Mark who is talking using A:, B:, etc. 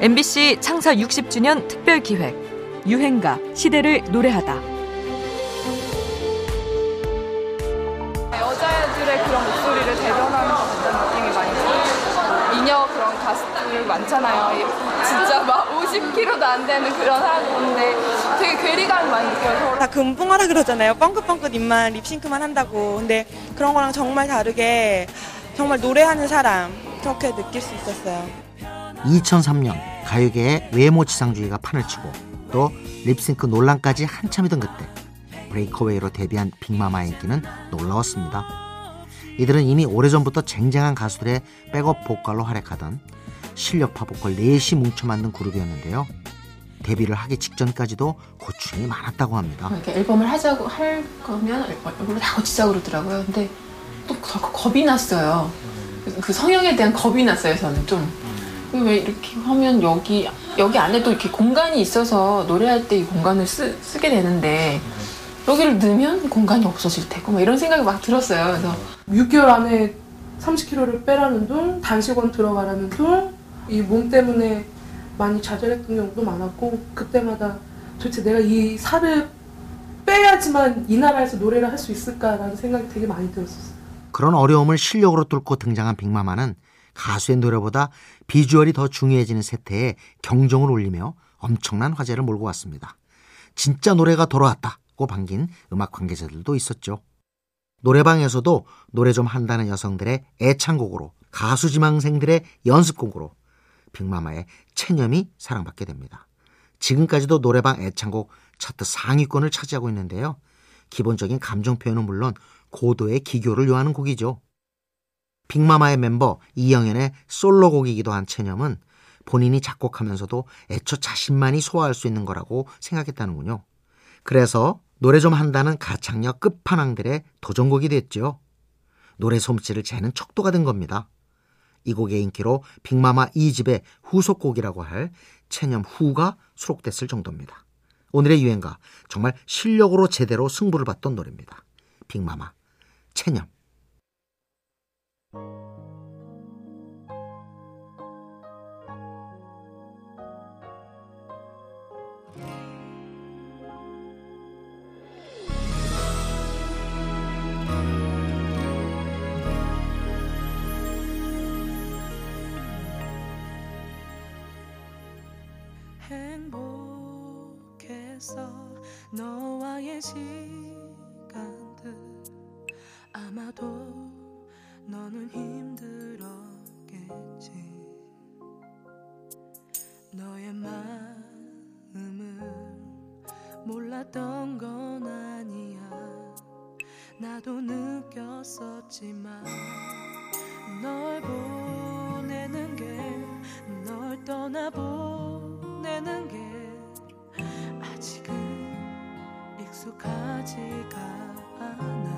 A: MBC 창사 60주년 특별 기획 유행가 시대를 노래하다.
B: 여자들의 그런 목소리를 대변하는 것 같다는 느낌이 많이 들어요. 미녀 그런 가수들 많잖아요. 진짜 막 50kg도 안 되는 그런 사람인데 되게 괴리감이 많이 느껴요.
C: 다 금붕어라 그러잖아요. 뻥긋뻥긋 입만 립싱크만 한다고. 근데 그런 거랑 정말 다르게 정말 노래하는 사람 그렇게 느낄 수 있었어요.
D: 2003년 가요계의 외모 지상주의가 판을 치고 또 립싱크 논란까지 한참이던 그때 Break Away로 데뷔한 빅마마의 인기는 놀라웠습니다. 이들은 이미 오래전부터 쟁쟁한 가수들의 백업 보컬로 활약하던 실력파 보컬 넷이 뭉쳐 만든 그룹이었는데요. 데뷔를 하기 직전까지도 고충이 많았다고 합니다.
E: 이렇게 앨범을 하자고 할 거면 앨범을 다 고치자고 그러더라고요. 근데 또 겁이 났어요. 그 성형에 대한 겁이 났어요, 저는 좀. 왜 이렇게 하면 여기 여기 안에도 이렇게 공간이 있어서 노래할 때 이 공간을 쓰, 쓰게 되는데 여기를 넣으면 공간이 없어질 테고 막 이런 생각이 막 들었어요. 그래서
F: 6개월 안에 30kg를 빼라는 둥, 단식원 들어가라는 둥, 이 몸 때문에 많이 좌절했던 경우도 많았고 그때마다 도대체 내가 이 살을 빼야지만 이 나라에서 노래를 할 수 있을까라는 생각이 되게 많이 들었었어요.
D: 그런 어려움을 실력으로 뚫고 등장한 빅마마는 가수의 노래보다 비주얼이 더 중요해지는 세태에 경종을 울리며 엄청난 화제를 몰고 왔습니다. 진짜 노래가 돌아왔다고 반긴 음악 관계자들도 있었죠. 노래방에서도 노래 좀 한다는 여성들의 애창곡으로 가수 지망생들의 연습곡으로 빅마마의 체념이 사랑받게 됩니다. 지금까지도 노래방 애창곡 차트 상위권을 차지하고 있는데요. 기본적인 감정 표현은 물론 고도의 기교를 요하는 곡이죠. 빅마마의 멤버 이영현의 솔로곡이기도 한 체념은 본인이 작곡하면서도 애초 자신만이 소화할 수 있는 거라고 생각했다는군요. 그래서 노래 좀 한다는 가창력 끝판왕들의 도전곡이 됐죠. 노래 솜씨를 재는 척도가 된 겁니다. 이 곡의 인기로 빅마마 2집의 후속곡이라고 할 체념 후가 수록됐을 정도입니다. 오늘의 유행가 정말 실력으로 제대로 승부를 봤던 노래입니다. 빅마마 체념
G: 행복해서 너와의 시간들 아마도 너는 힘들었겠지. 너의 마음을 몰랐던 건 아니야. 나도 느꼈었지만 익숙하지가 않아